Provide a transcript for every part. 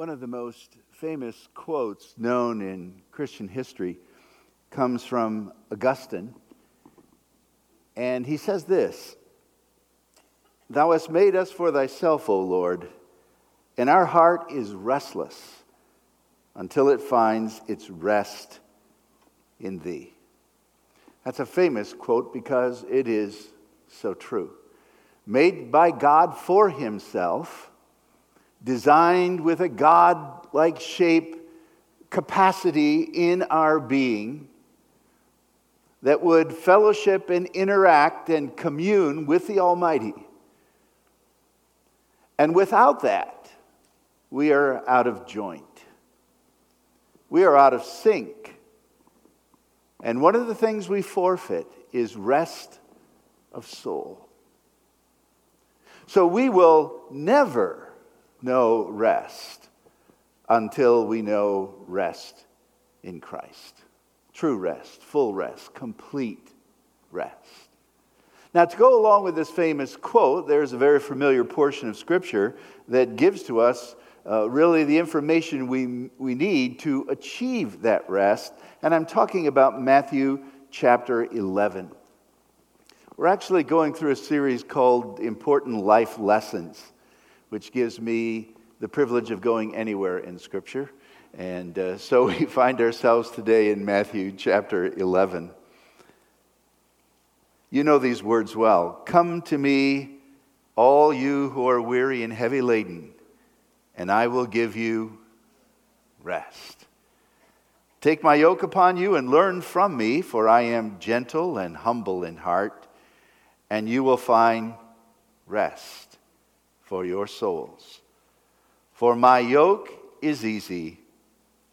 One of the most famous quotes known in Christian history comes from Augustine. And he says this Thou hast made us for thyself, O Lord, and our heart is restless until it finds its rest in thee. That's a famous quote because it is so true. Made by God for himself designed with a God like shape, capacity in our being that would fellowship and interact and commune with the Almighty. And without that, we are out of joint. We are out of sync. And one of the things we forfeit is rest of soul. So we will never know rest until we know rest in Christ. True rest, full rest, complete rest. Now, to go along with this famous quote, there's a very familiar portion of Scripture that gives to us uh, really the information we, we need to achieve that rest. And I'm talking about Matthew chapter 11. We're actually going through a series called Important Life Lessons which gives me the privilege of going anywhere in Scripture. And uh, so we find ourselves today in Matthew chapter 11. You know these words well. Come to me, all you who are weary and heavy laden, and I will give you rest. Take my yoke upon you and learn from me, for I am gentle and humble in heart, and you will find rest for your souls. For my yoke is easy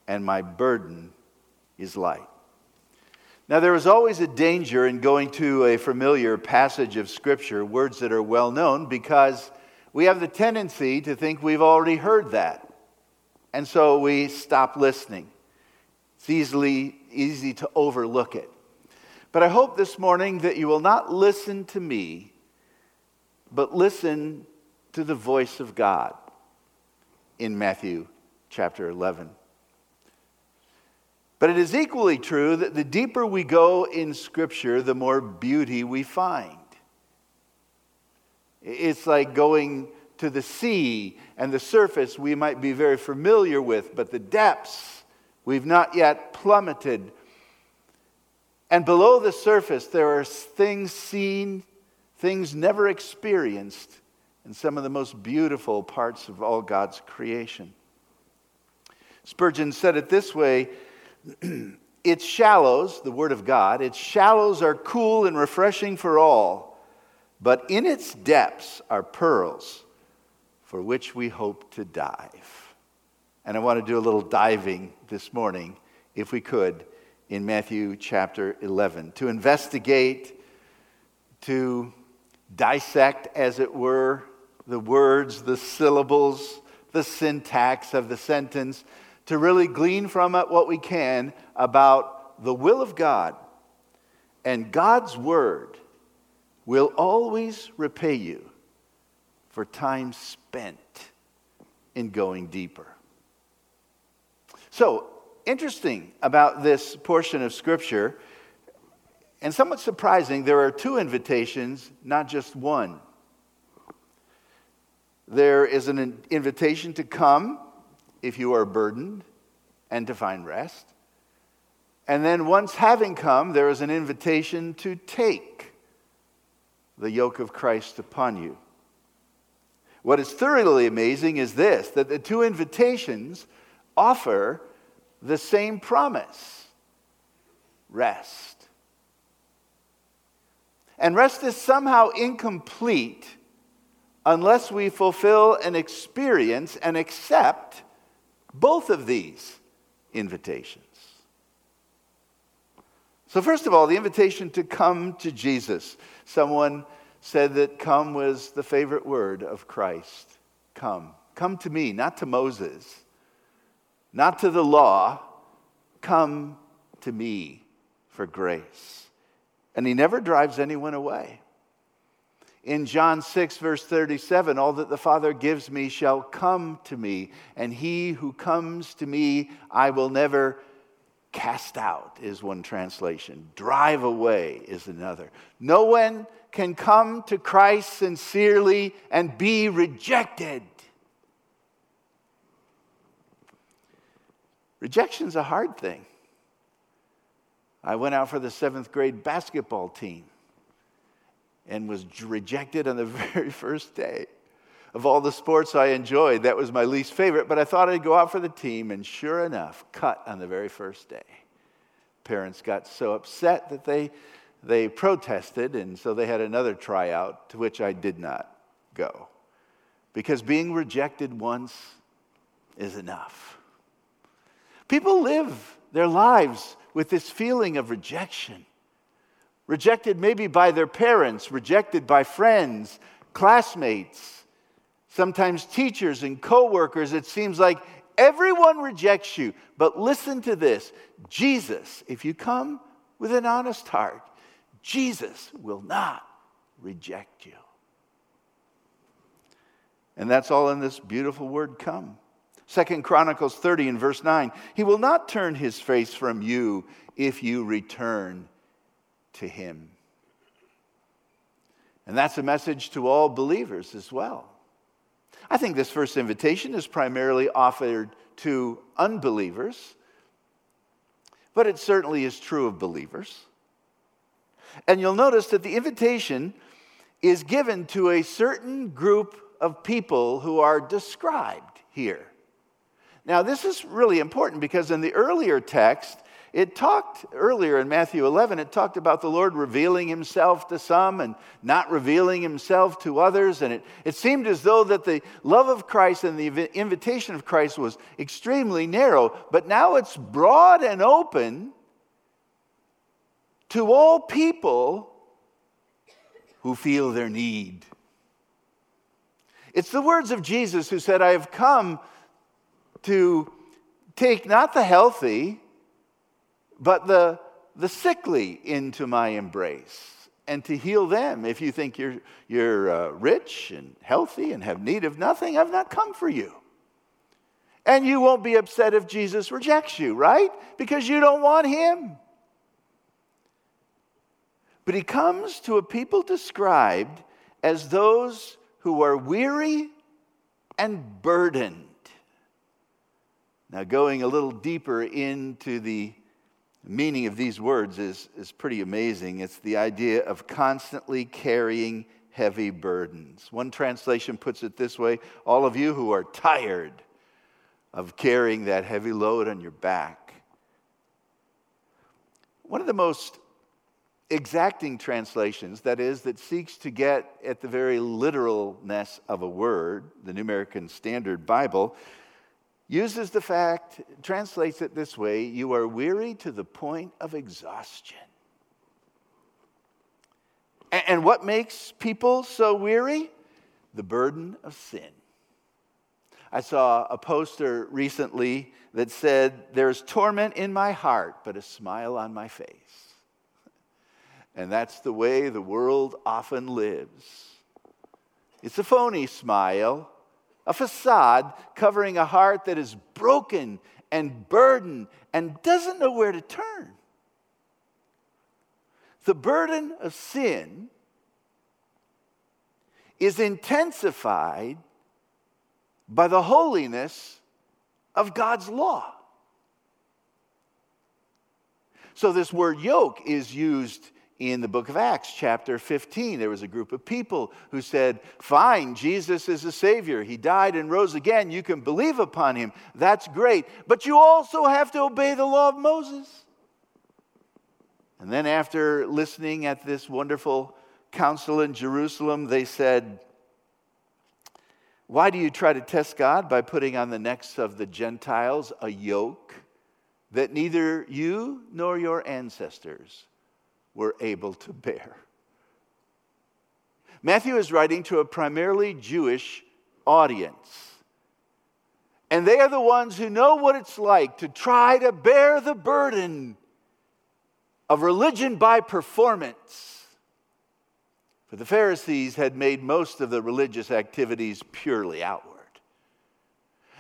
and my burden is light. Now, there is always a danger in going to a familiar passage of Scripture, words that are well known, because we have the tendency to think we've already heard that. And so we stop listening. It's easily easy to overlook it. But I hope this morning that you will not listen to me, but listen to the voice of God in Matthew chapter 11. But it is equally true that the deeper we go in Scripture, the more beauty we find. It's like going to the sea and the surface we might be very familiar with, but the depths we've not yet plummeted. And below the surface, there are things seen, things never experienced and some of the most beautiful parts of all God's creation. Spurgeon said it this way Its shallows, the Word of God, its shallows are cool and refreshing for all, but in its depths are pearls for which we hope to dive. And I want to do a little diving this morning, if we could, in Matthew chapter 11, to investigate, to dissect, as it were, the words, the syllables, the syntax of the sentence, to really glean from it what we can about the will of God. And God's word will always repay you for time spent in going deeper. So, interesting about this portion of Scripture, and somewhat surprising, there are two invitations, not just one. There is an invitation to come if you are burdened and to find rest. And then, once having come, there is an invitation to take the yoke of Christ upon you. What is thoroughly amazing is this that the two invitations offer the same promise rest. And rest is somehow incomplete unless we fulfill and experience and accept both of these invitations. So, first of all, the invitation to come to Jesus. Someone said that come was the favorite word of Christ. Come. Come to me, not to Moses, not to the law. Come to me for grace. And he never drives anyone away. In John 6, verse 37, all that the Father gives me shall come to me, and he who comes to me I will never cast out, is one translation. Drive away is another. No one can come to Christ sincerely and be rejected. Rejection's a hard thing. I went out for the seventh grade basketball team and was rejected on the very first day. Of all the sports I enjoyed, that was my least favorite, but I thought I'd go out for the team, and sure enough, cut on the very first day. Parents got so upset that they, they protested, and so they had another tryout to which I did not go. Because being rejected once is enough. People live their lives with this feeling of rejection rejected maybe by their parents, rejected by friends, classmates, sometimes teachers and coworkers. It seems like everyone rejects you. But listen to this Jesus, if you come with an honest heart, Jesus will not reject you. And that's all in this beautiful word come. Second Chronicles 30 and verse 9. He will not turn his face from you if you return to Him. And that's a message to all believers as well. I think this first invitation is primarily offered to unbelievers, but it certainly is true of believers. And you'll notice that the invitation is given to a certain group of people who are described here. Now, this is really important because in the earlier text, it talked earlier in Matthew 11, it talked about the Lord revealing himself to some and not revealing himself to others. And it, it seemed as though that the love of Christ and the invitation of Christ was extremely narrow, but now it's broad and open to all people who feel their need. It's the words of Jesus who said, I have come to take not the healthy, but the, the sickly into my embrace and to heal them. If you think you're, you're uh, rich and healthy and have need of nothing, I've not come for you. And you won't be upset if Jesus rejects you, right? Because you don't want him. But he comes to a people described as those who are weary and burdened. Now, going a little deeper into the meaning of these words is, is pretty amazing. It's the idea of constantly carrying heavy burdens. One translation puts it this way all of you who are tired of carrying that heavy load on your back. One of the most exacting translations, that is, that seeks to get at the very literalness of a word, the New American Standard Bible, uses the fact, translates it this way you are weary to the point of exhaustion. And what makes people so weary? The burden of sin. I saw a poster recently that said, There's torment in my heart, but a smile on my face. And that's the way the world often lives. It's a phony smile, a facade covering a heart that is broken and burdened and doesn't know where to turn. The burden of sin is intensified by the holiness of God's law. So, this word yoke is used in the book of Acts, chapter 15, there was a group of people who said, Fine, Jesus is a Savior. He died and rose again. You can believe upon him. That's great. But you also have to obey the law of Moses. And then, after listening at this wonderful council in Jerusalem, they said, Why do you try to test God by putting on the necks of the Gentiles a yoke that neither you nor your ancestors were able to bear. Matthew is writing to a primarily Jewish audience. And they are the ones who know what it's like to try to bear the burden of religion by performance For the Pharisees had made most of the religious activities purely outward.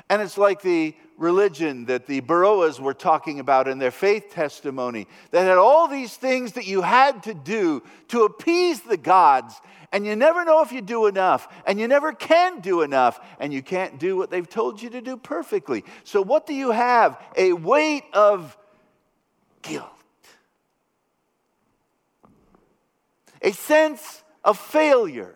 And it's like the religion that the Baroas were talking about in their faith testimony that had all these things that you had to do to appease the gods, and you never know if you do enough, and you never can do enough, and you can't do what they've told you to do perfectly. So, what do you have? A weight of guilt, a sense of failure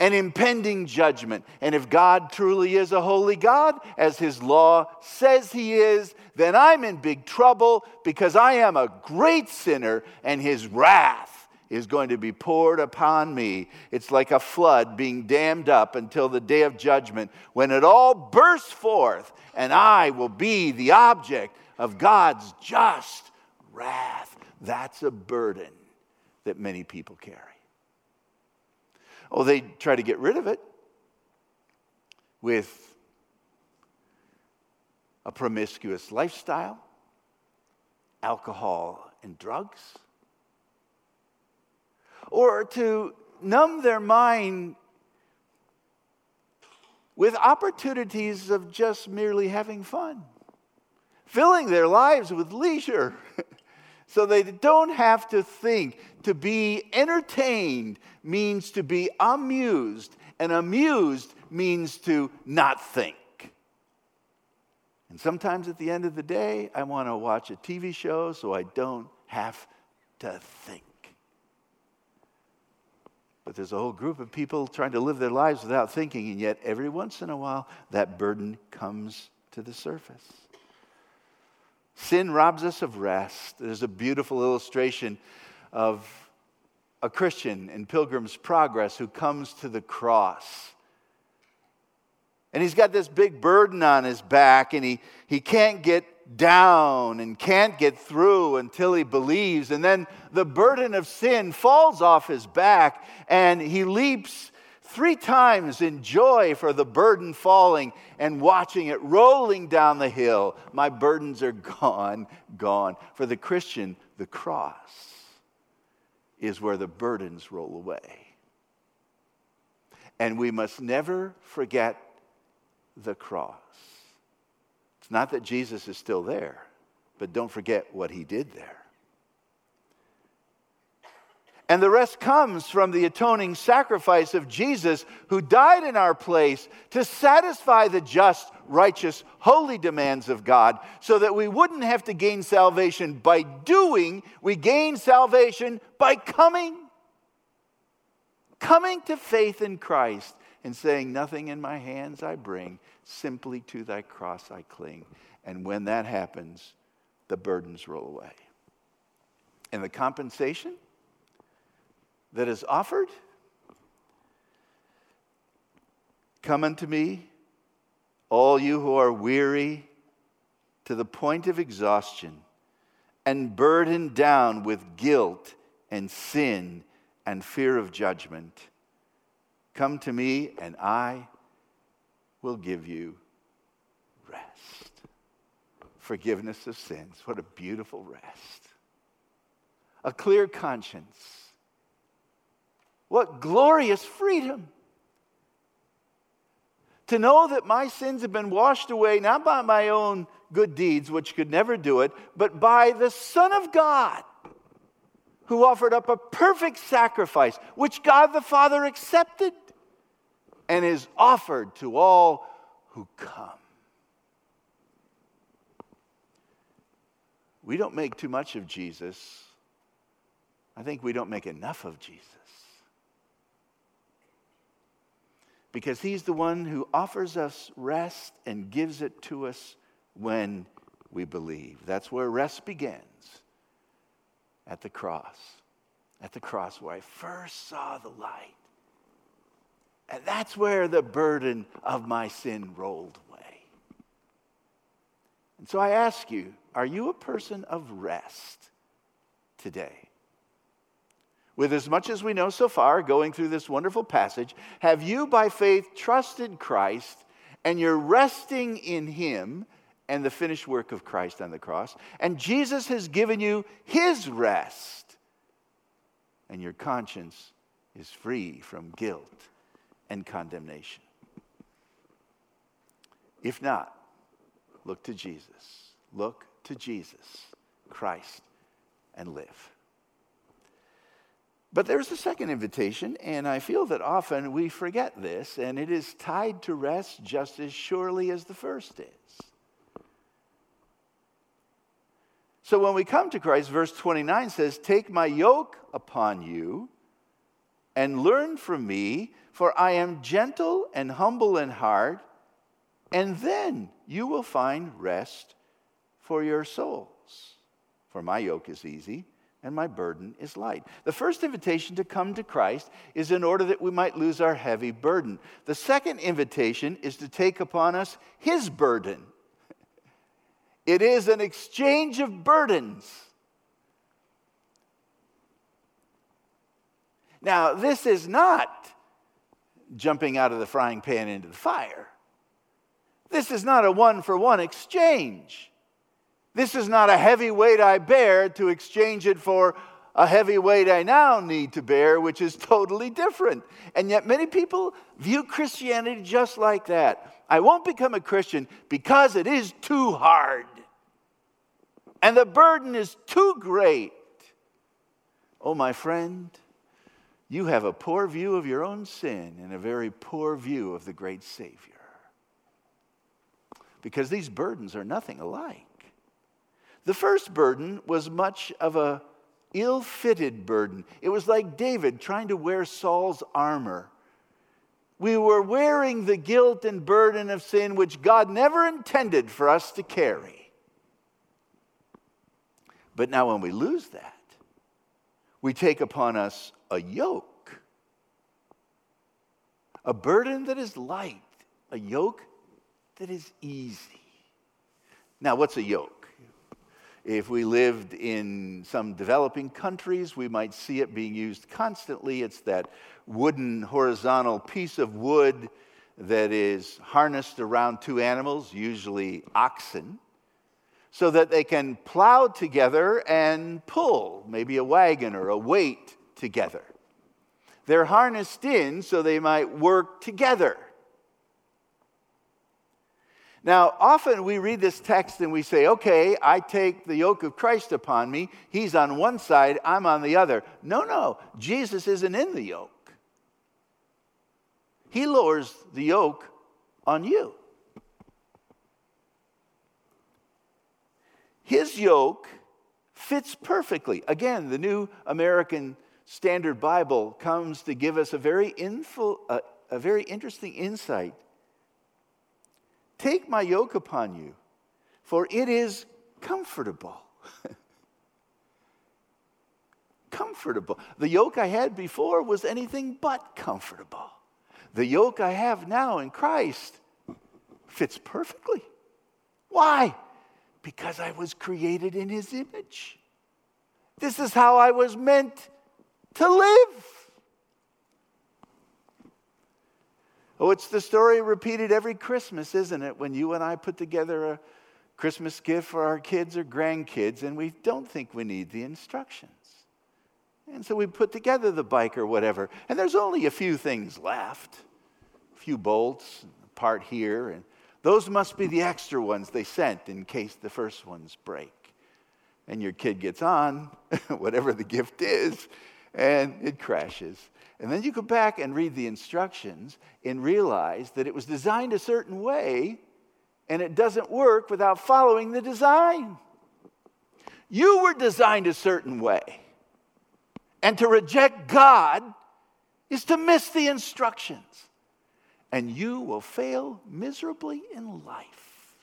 an impending judgment. And if God truly is a holy God, as his law says he is, then I'm in big trouble because I am a great sinner and his wrath is going to be poured upon me. It's like a flood being dammed up until the day of judgment when it all bursts forth and I will be the object of God's just wrath. That's a burden that many people carry. Oh, they try to get rid of it with a promiscuous lifestyle, alcohol and drugs, or to numb their mind with opportunities of just merely having fun, filling their lives with leisure. so they don't have to think. To be entertained means to be amused, and amused means to not think. And sometimes at the end of the day, I want to watch a TV show so I don't have to think. But there's a whole group of people trying to live their lives without thinking, and yet every once in a while, that burden comes to the surface. Sin robs us of rest. There's a beautiful illustration of a Christian in Pilgrim's Progress who comes to the cross. And he's got this big burden on his back, and he, he can't get down and can't get through until he believes. And then the burden of sin falls off his back, and he leaps three times in joy for the burden falling and watching it rolling down the hill. My burdens are gone, gone. For the Christian, the cross is where the burdens roll away. And we must never forget the cross. It's not that Jesus is still there, but don't forget what he did there. And the rest comes from the atoning sacrifice of Jesus, who died in our place to satisfy the just, righteous, holy demands of God, so that we wouldn't have to gain salvation by doing, we gain salvation by coming. Coming to faith in Christ and saying, Nothing in my hands I bring, simply to thy cross I cling. And when that happens, the burdens roll away. And the compensation? That is offered? Come unto me, all you who are weary to the point of exhaustion and burdened down with guilt and sin and fear of judgment. Come to me, and I will give you rest. Forgiveness of sins. What a beautiful rest. A clear conscience what glorious freedom! To know that my sins have been washed away not by my own good deeds, which could never do it, but by the Son of God, who offered up a perfect sacrifice, which God the Father accepted and is offered to all who come. We don't make too much of Jesus. I think we don't make enough of Jesus. Because He's the one who offers us rest and gives it to us when we believe. That's where rest begins at the cross. At the cross where I first saw the light. And that's where the burden of my sin rolled away. And so I ask you, are you a person of rest today? With as much as we know so far, going through this wonderful passage, have you by faith trusted Christ and you're resting in Him and the finished work of Christ on the cross? And Jesus has given you His rest, and your conscience is free from guilt and condemnation. If not, look to Jesus. Look to Jesus, Christ, and live. But there's a second invitation, and I feel that often we forget this, and it is tied to rest just as surely as the first is. So when we come to Christ, verse 29 says, Take my yoke upon you and learn from me, for I am gentle and humble in heart, and then you will find rest for your souls. For my yoke is easy and my burden is light. The first invitation to come to Christ is in order that we might lose our heavy burden. The second invitation is to take upon us his burden. It is an exchange of burdens. Now, this is not jumping out of the frying pan into the fire. This is not a one for one exchange. This is not a heavy weight I bear to exchange it for a heavy weight I now need to bear, which is totally different. And yet, many people view Christianity just like that. I won't become a Christian because it is too hard and the burden is too great. Oh, my friend, you have a poor view of your own sin and a very poor view of the great Savior. Because these burdens are nothing alike. The first burden was much of a ill fitted burden. It was like David trying to wear Saul's armor. We were wearing the guilt and burden of sin which God never intended for us to carry. But now, when we lose that, we take upon us a yoke, a burden that is light, a yoke that is easy. Now, what's a yoke? If we lived in some developing countries, we might see it being used constantly. It's that wooden horizontal piece of wood that is harnessed around two animals, usually oxen so that they can plow together and pull, maybe a wagon or a weight together. They're harnessed in so they might work together. Now, often we read this text and we say, okay, I take the yoke of Christ upon me. He's on one side, I'm on the other. No, no, Jesus isn't in the yoke. He lowers the yoke on you. His yoke fits perfectly. Again, the New American Standard Bible comes to give us a very, info, a, uh, a very interesting insight. Take my yoke upon you, for it is comfortable. comfortable. The yoke I had before was anything but comfortable. The yoke I have now in Christ fits perfectly. Why? Because I was created in his image. This is how I was meant to live. Oh, it's the story repeated every Christmas, isn't it? When you and I put together a Christmas gift for our kids or grandkids and we don't think we need the instructions. And so we put together the bike or whatever, and there's only a few things left a few bolts, a part here, and those must be the extra ones they sent in case the first ones break. And your kid gets on, whatever the gift is, and it crashes. And then you go back and read the instructions and realize that it was designed a certain way and it doesn't work without following the design. You were designed a certain way. And to reject God is to miss the instructions and you will fail miserably in life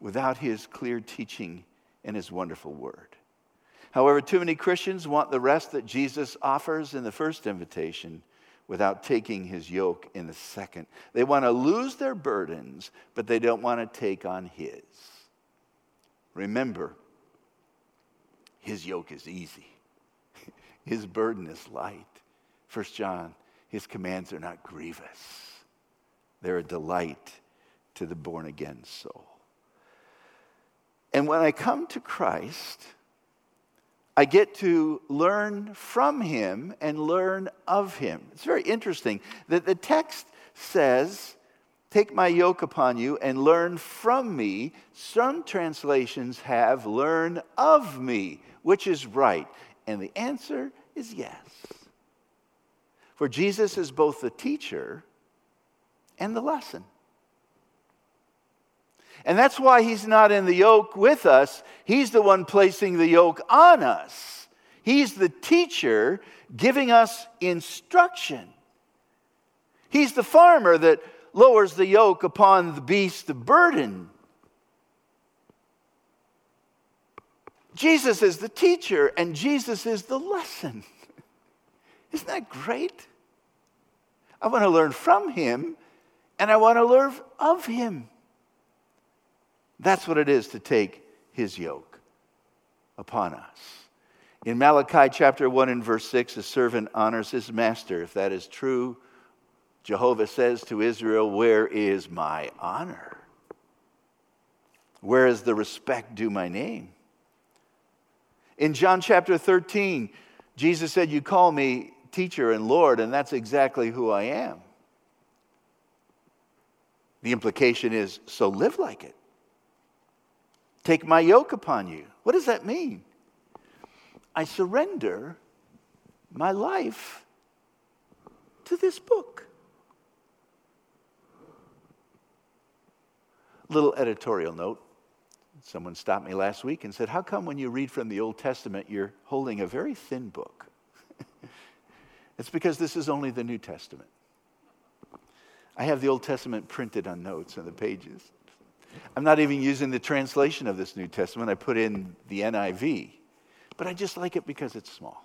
without his clear teaching and his wonderful word. However, too many Christians want the rest that Jesus offers in the first invitation without taking his yoke in the second. They want to lose their burdens, but they don't want to take on his. Remember, his yoke is easy, his burden is light. 1 John his commands are not grievous, they're a delight to the born again soul. And when I come to Christ, I get to learn from him and learn of him. It's very interesting that the text says, Take my yoke upon you and learn from me. Some translations have learn of me, which is right. And the answer is yes. For Jesus is both the teacher and the lesson. And that's why he's not in the yoke with us. He's the one placing the yoke on us. He's the teacher giving us instruction. He's the farmer that lowers the yoke upon the beast of burden. Jesus is the teacher and Jesus is the lesson. Isn't that great? I want to learn from him and I want to learn of him. That's what it is to take his yoke upon us. In Malachi chapter 1 and verse 6, a servant honors his master. If that is true, Jehovah says to Israel, Where is my honor? Where is the respect due my name? In John chapter 13, Jesus said, You call me teacher and Lord, and that's exactly who I am. The implication is, so live like it. Take my yoke upon you. What does that mean? I surrender my life to this book. Little editorial note. Someone stopped me last week and said, How come when you read from the Old Testament, you're holding a very thin book? it's because this is only the New Testament. I have the Old Testament printed on notes on the pages. I'm not even using the translation of this New Testament. I put in the NIV. But I just like it because it's small.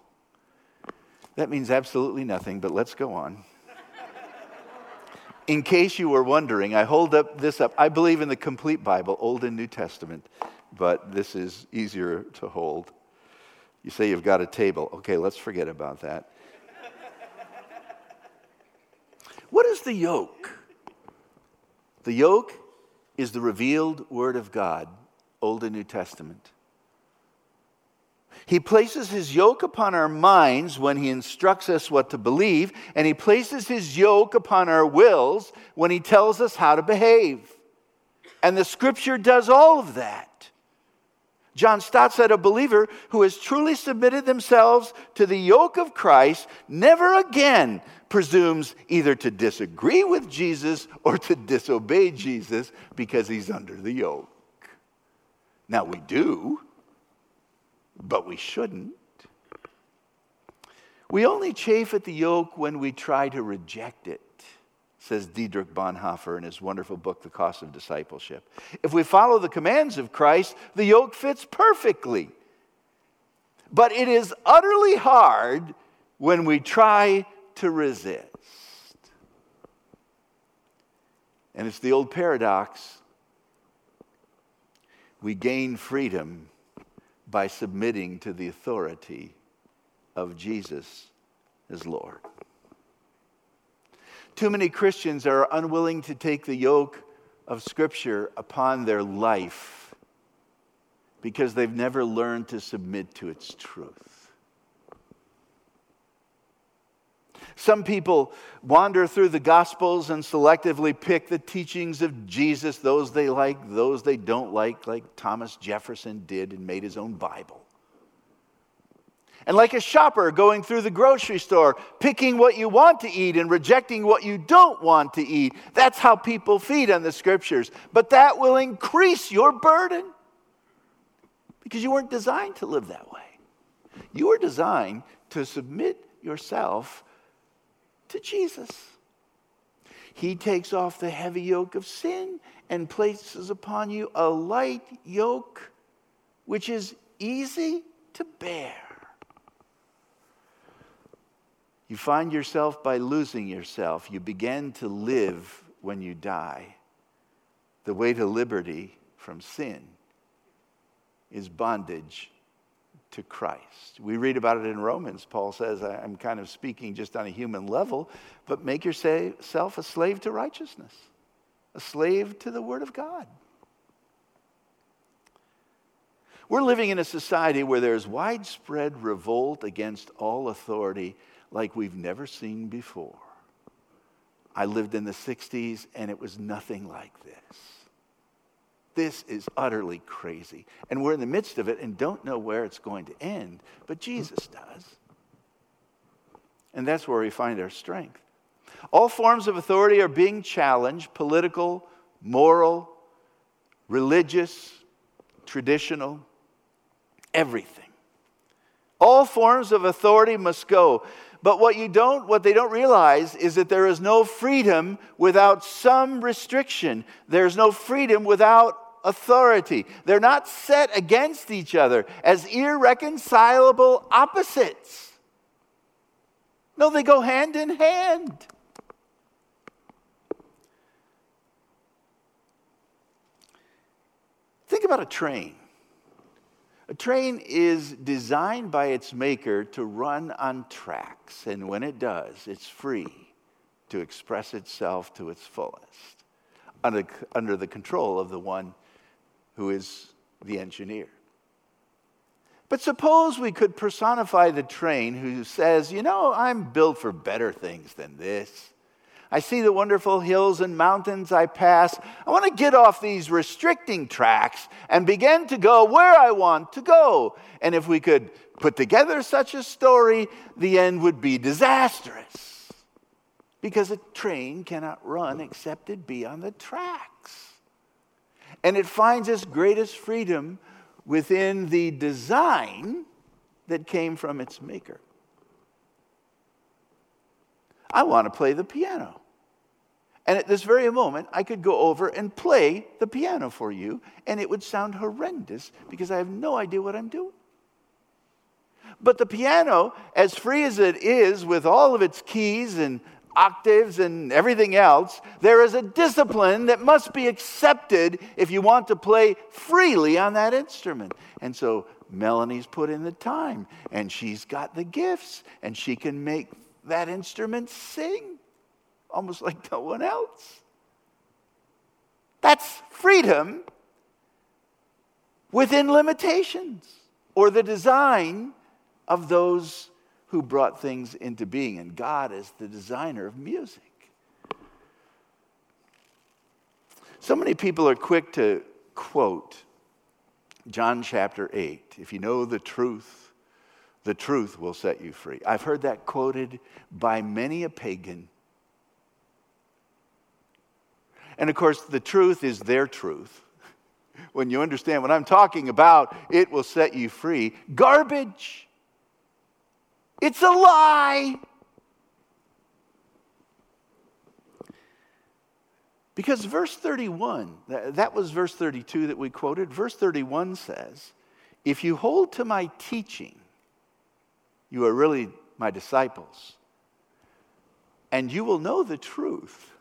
That means absolutely nothing, but let's go on. in case you were wondering, I hold up this up. I believe in the complete Bible, Old and New Testament, but this is easier to hold. You say you've got a table. Okay, let's forget about that. what is the yoke? The yoke is the revealed Word of God, Old and New Testament. He places his yoke upon our minds when he instructs us what to believe, and he places his yoke upon our wills when he tells us how to behave. And the scripture does all of that. John Stott said, A believer who has truly submitted themselves to the yoke of Christ never again presumes either to disagree with Jesus or to disobey Jesus because he's under the yoke. Now, we do, but we shouldn't. We only chafe at the yoke when we try to reject it, says Dietrich Bonhoeffer in his wonderful book, The Cost of Discipleship. If we follow the commands of Christ, the yoke fits perfectly. But it is utterly hard when we try to resist. And it's the old paradox we gain freedom by submitting to the authority of Jesus as Lord. Too many Christians are unwilling to take the yoke of Scripture upon their life because they've never learned to submit to its truth. Some people wander through the Gospels and selectively pick the teachings of Jesus, those they like, those they don't like, like Thomas Jefferson did and made his own Bible. And like a shopper going through the grocery store, picking what you want to eat and rejecting what you don't want to eat. That's how people feed on the scriptures. But that will increase your burden because you weren't designed to live that way. You were designed to submit yourself to Jesus. He takes off the heavy yoke of sin and places upon you a light yoke, which is easy to bear. You find yourself by losing yourself. You begin to live when you die. The way to liberty from sin is bondage to Christ. We read about it in Romans. Paul says, I'm kind of speaking just on a human level, but make yourself a slave to righteousness, a slave to the Word of God. We're living in a society where there's widespread revolt against all authority like we've never seen before. I lived in the 60s and it was nothing like this. This is utterly crazy. And we're in the midst of it and don't know where it's going to end, but Jesus does. And that's where we find our strength. All forms of authority are being challenged political, moral, religious, traditional, everything. All forms of authority must go. But what you don't what they don't realize is that there is no freedom without some restriction. There's no freedom without authority. They're not set against each other as irreconcilable opposites. No, they go hand in hand. Think about a train. A train is designed by its maker to run on tracks, and when it does, it's free to express itself to its fullest under, under the control of the one who is the engineer. But suppose we could personify the train who says, You know, I'm built for better things than this. I see the wonderful hills and mountains I pass. I want to get off these restricting tracks and begin to go where I want to go. And if we could put together such a story, the end would be disastrous. Because a train cannot run except it be on the tracks. And it finds its greatest freedom within the design that came from its maker. I want to play the piano. And at this very moment, I could go over and play the piano for you, and it would sound horrendous because I have no idea what I'm doing. But the piano, as free as it is with all of its keys and octaves and everything else, there is a discipline that must be accepted if you want to play freely on that instrument. And so Melanie's put in the time, and she's got the gifts, and she can make that instrument sing almost like no one else. That's freedom within limitations or the design of those who brought things into being. And God is the designer of music. So many people are quick to quote John chapter 8 if you know the truth, the truth will set you free. I've heard that quoted by many a pagan. And of course, the truth is their truth. When you understand what I'm talking about, it will set you free. Garbage. It's a lie. Because verse 31, that was verse 32 that we quoted. Verse 31 says, If you hold to my teaching, you are really my disciples. And you will know the truth.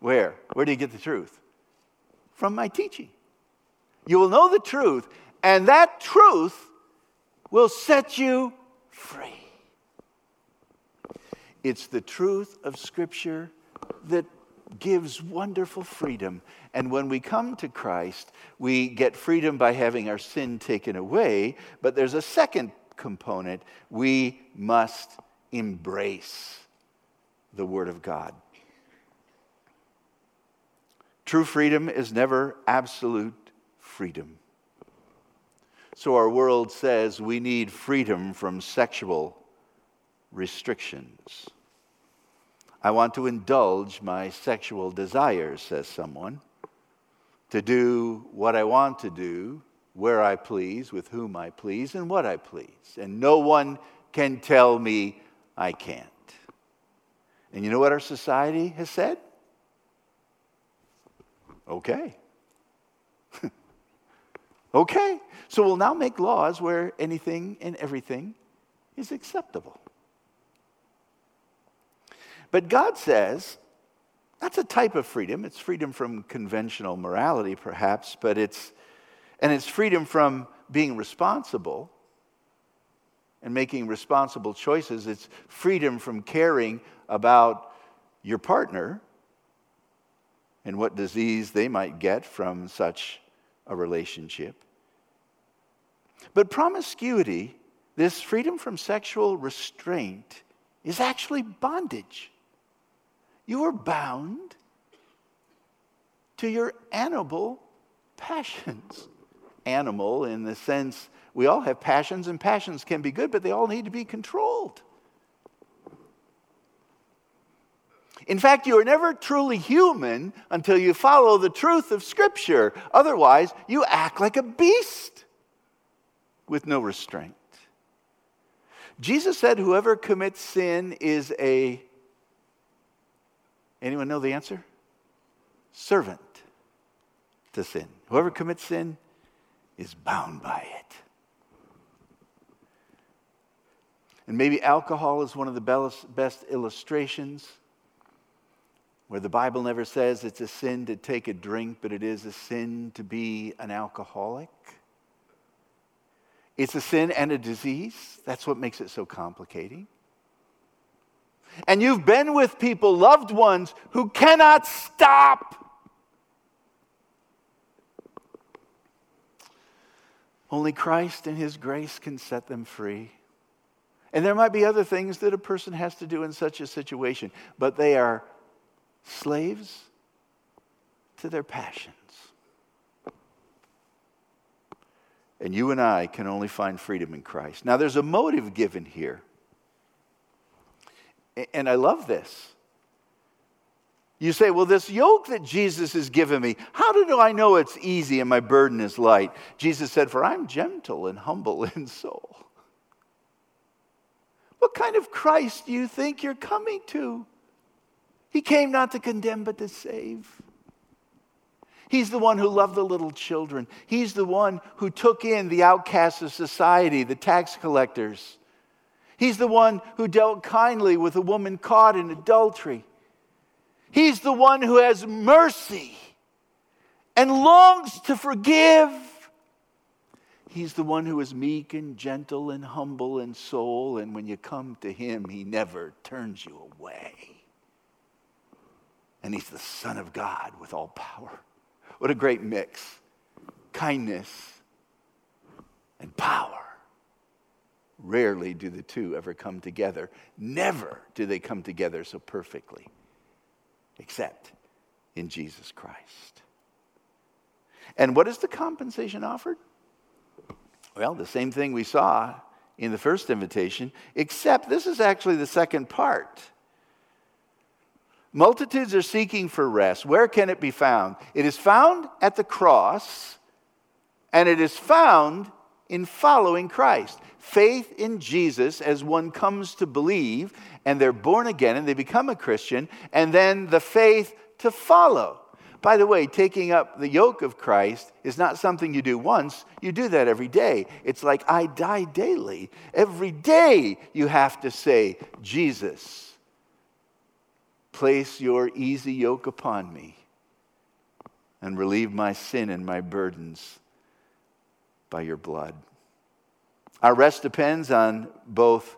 Where? Where do you get the truth? From my teaching. You will know the truth, and that truth will set you free. It's the truth of Scripture that gives wonderful freedom. And when we come to Christ, we get freedom by having our sin taken away. But there's a second component, we must embrace the Word of God. True freedom is never absolute freedom. So our world says we need freedom from sexual restrictions. I want to indulge my sexual desires, says someone, to do what I want to do where I please, with whom I please, and what I please. And no one can tell me I can't. And you know what our society has said? Okay. okay. So we'll now make laws where anything and everything is acceptable. But God says that's a type of freedom. It's freedom from conventional morality, perhaps, but it's and it's freedom from being responsible and making responsible choices. It's freedom from caring about your partner and what disease they might get from such a relationship. But promiscuity, this freedom from sexual restraint, is actually bondage. You are bound to your animal passions. Animal in the sense we all have passions, and passions can be good, but they all need to be controlled. In fact, you are never truly human until you follow the truth of Scripture. Otherwise, you act like a beast with no restraint. Jesus said, Whoever commits sin is a. Anyone know the answer? Servant to sin. Whoever commits sin is bound by it. And maybe alcohol is one of the best illustrations where the Bible never says it's a sin to take a drink, but it is a sin to be an alcoholic. It's a sin and a disease. That's what makes it so complicating. And you've been with people, loved ones, who cannot stop. Only Christ and His grace can set them free. And there might be other things that a person has to do in such a situation, but they are slaves to their passions. And you and I can only find freedom in Christ. Now, there's a motive given here. And I love this. You say, well, this yoke that Jesus has given me, how do I know it's easy and my burden is light? Jesus said, For I'm gentle and humble in soul. What kind of Christ do you think you're coming to? He came not to condemn, but to save. He's the one who loved the little children. He's the one who took in the outcasts of society, the tax collectors. He's the one who dealt kindly with a woman caught in adultery. He's the one who has mercy and longs to forgive. He's the one who is meek and gentle and humble in soul, and when you come to him, he never turns you away and he's the Son of God with all power. What a great mix kindness and power. Rarely do the two ever come together. Never do they come together so perfectly, except in Jesus Christ. And what is the compensation offered? Well, the same thing we saw in the first invitation, except this is actually the second part. Multitudes are seeking for rest. Where can it be found? It is found at the cross, and it is found in following Christ. Faith in Jesus as one comes to believe, and they're born again and they become a Christian, and then the faith to follow. By the way, taking up the yoke of Christ is not something you do once, you do that every day. It's like I die daily. Every day you have to say, Jesus Place your easy yoke upon me and relieve my sin and my burdens by your blood. Our rest depends on both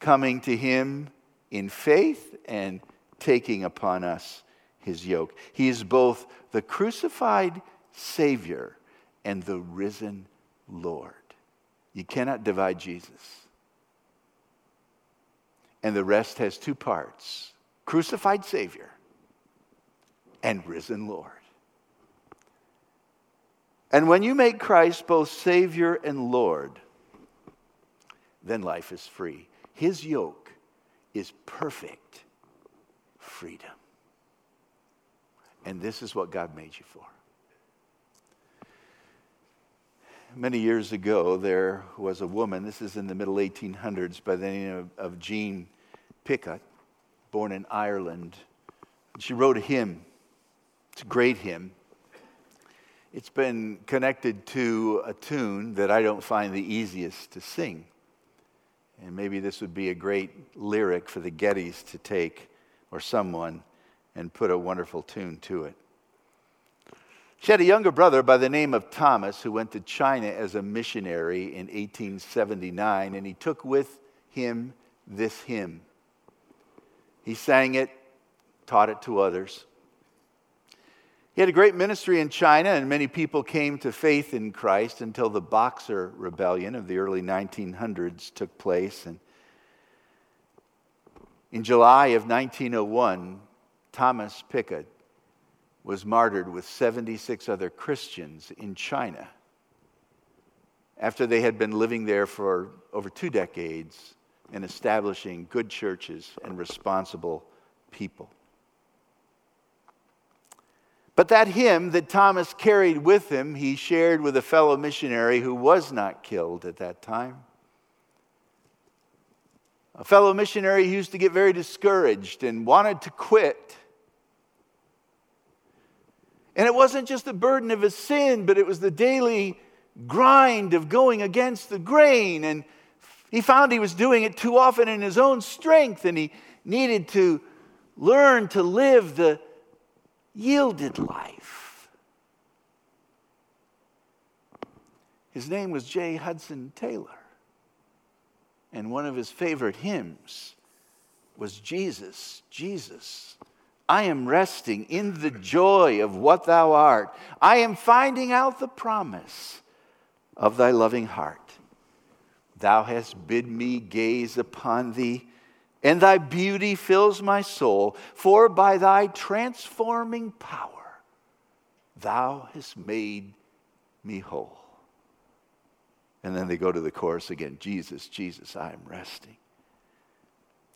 coming to Him in faith and taking upon us His yoke. He is both the crucified Savior and the risen Lord. You cannot divide Jesus. And the rest has two parts crucified Savior, and risen Lord. And when you make Christ both Savior and Lord, then life is free. His yoke is perfect freedom. And this is what God made you for. Many years ago, there was a woman, this is in the middle 1800s, by the name of, Jean Pigott born in Ireland. She wrote a hymn. It's a great hymn. It's been connected to a tune that I don't find the easiest to sing. And maybe this would be a great lyric for the Gettys to take or someone and put a wonderful tune to it. She had a younger brother by the name of Thomas who went to China as a missionary in 1879, and he took with him this hymn. He sang it, taught it to others. He had a great ministry in China, and many people came to faith in Christ until the Boxer Rebellion of the early 1900s took place. And in July of 1901, Thomas Pickett was martyred with 76 other Christians in China after they had been living there for over two decades and establishing good churches and responsible people. But that hymn that Thomas carried with him, he shared with a fellow missionary who was not killed at that time. A fellow missionary who used to get very discouraged and wanted to quit. And it wasn't just the burden of his sin, but it was the daily grind of going against the grain. And he found he was doing it too often in his own strength, and he needed to learn to live the yielded life. His name was J. Hudson Taylor. And one of his favorite hymns was Jesus, Jesus. I am resting in the joy of what thou art. I am finding out the promise of thy loving heart. Thou hast bid me gaze upon thee and thy beauty fills my soul. For by thy transforming power, thou hast made me whole. And then they go to the chorus again Jesus, Jesus, I am resting.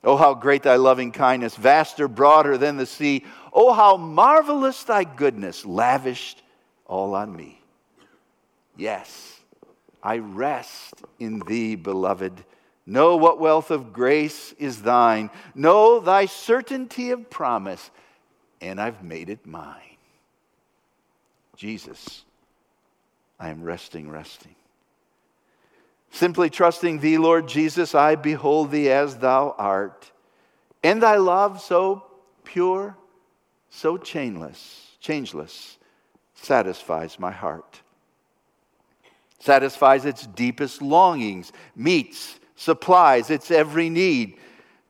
Oh, how great thy loving kindness, vaster, broader than the sea. Oh, how marvelous thy goodness, lavished all on me. Yes, I rest in thee, beloved Know what wealth of grace is thine. Know thy certainty of promise, and I've made it mine. Jesus, I am resting, resting. Simply trusting thee, Lord Jesus, I behold thee as thou art. And thy love so pure, so chainless, changeless, satisfies my heart. Satisfies its deepest longings, meets supplies its every need,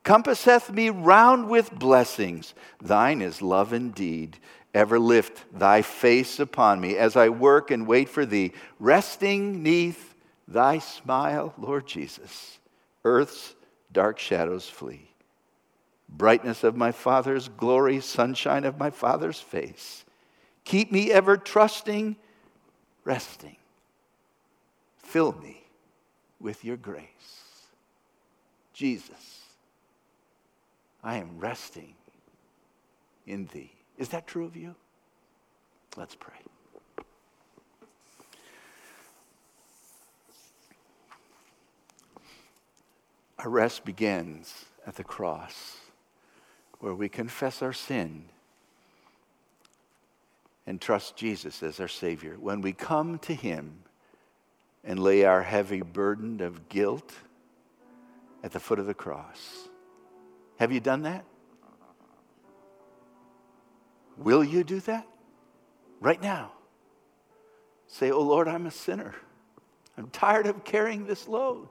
compasseth me round with blessings. Thine is love indeed. Ever lift thy face upon me as I work and wait for thee, resting neath thy smile, Lord Jesus. Earth's dark shadows flee. Brightness of my Father's glory, sunshine of my Father's face. Keep me ever trusting, resting. Fill me with your grace. Jesus, I am resting in thee. Is that true of you? Let's pray. Our rest begins at the cross, where we confess our sin and trust Jesus as our Savior. When we come to Him and lay our heavy burden of guilt, at the foot of the cross. Have you done that? Will you do that? Right now. Say, Oh Lord, I'm a sinner. I'm tired of carrying this load.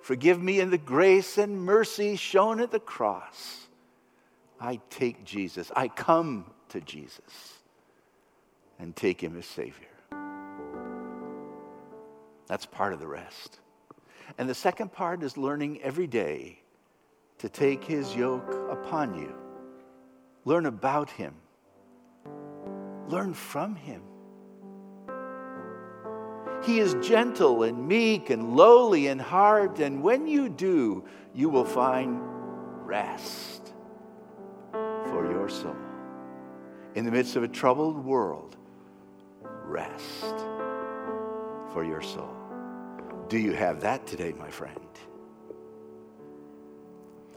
Forgive me in the grace and mercy shown at the cross. I take Jesus. I come to Jesus and take him as Savior. That's part of the rest. And the second part is learning every day to take his yoke upon you. Learn about him. Learn from him. He is gentle and meek and lowly in heart, and when you do, you will find rest for your soul. In the midst of a troubled world, rest for your soul. Do you have that today, my friend?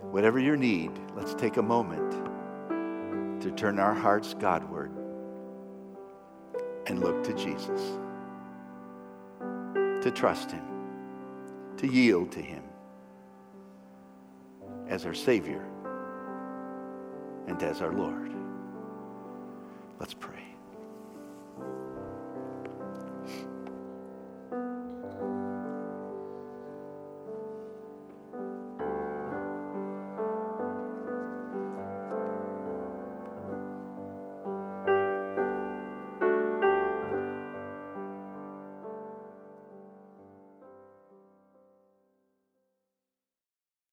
Whatever your need, let's take a moment to turn our hearts Godward and look to Jesus, to trust Him, to yield to Him as our Savior and as our Lord. Let's pray.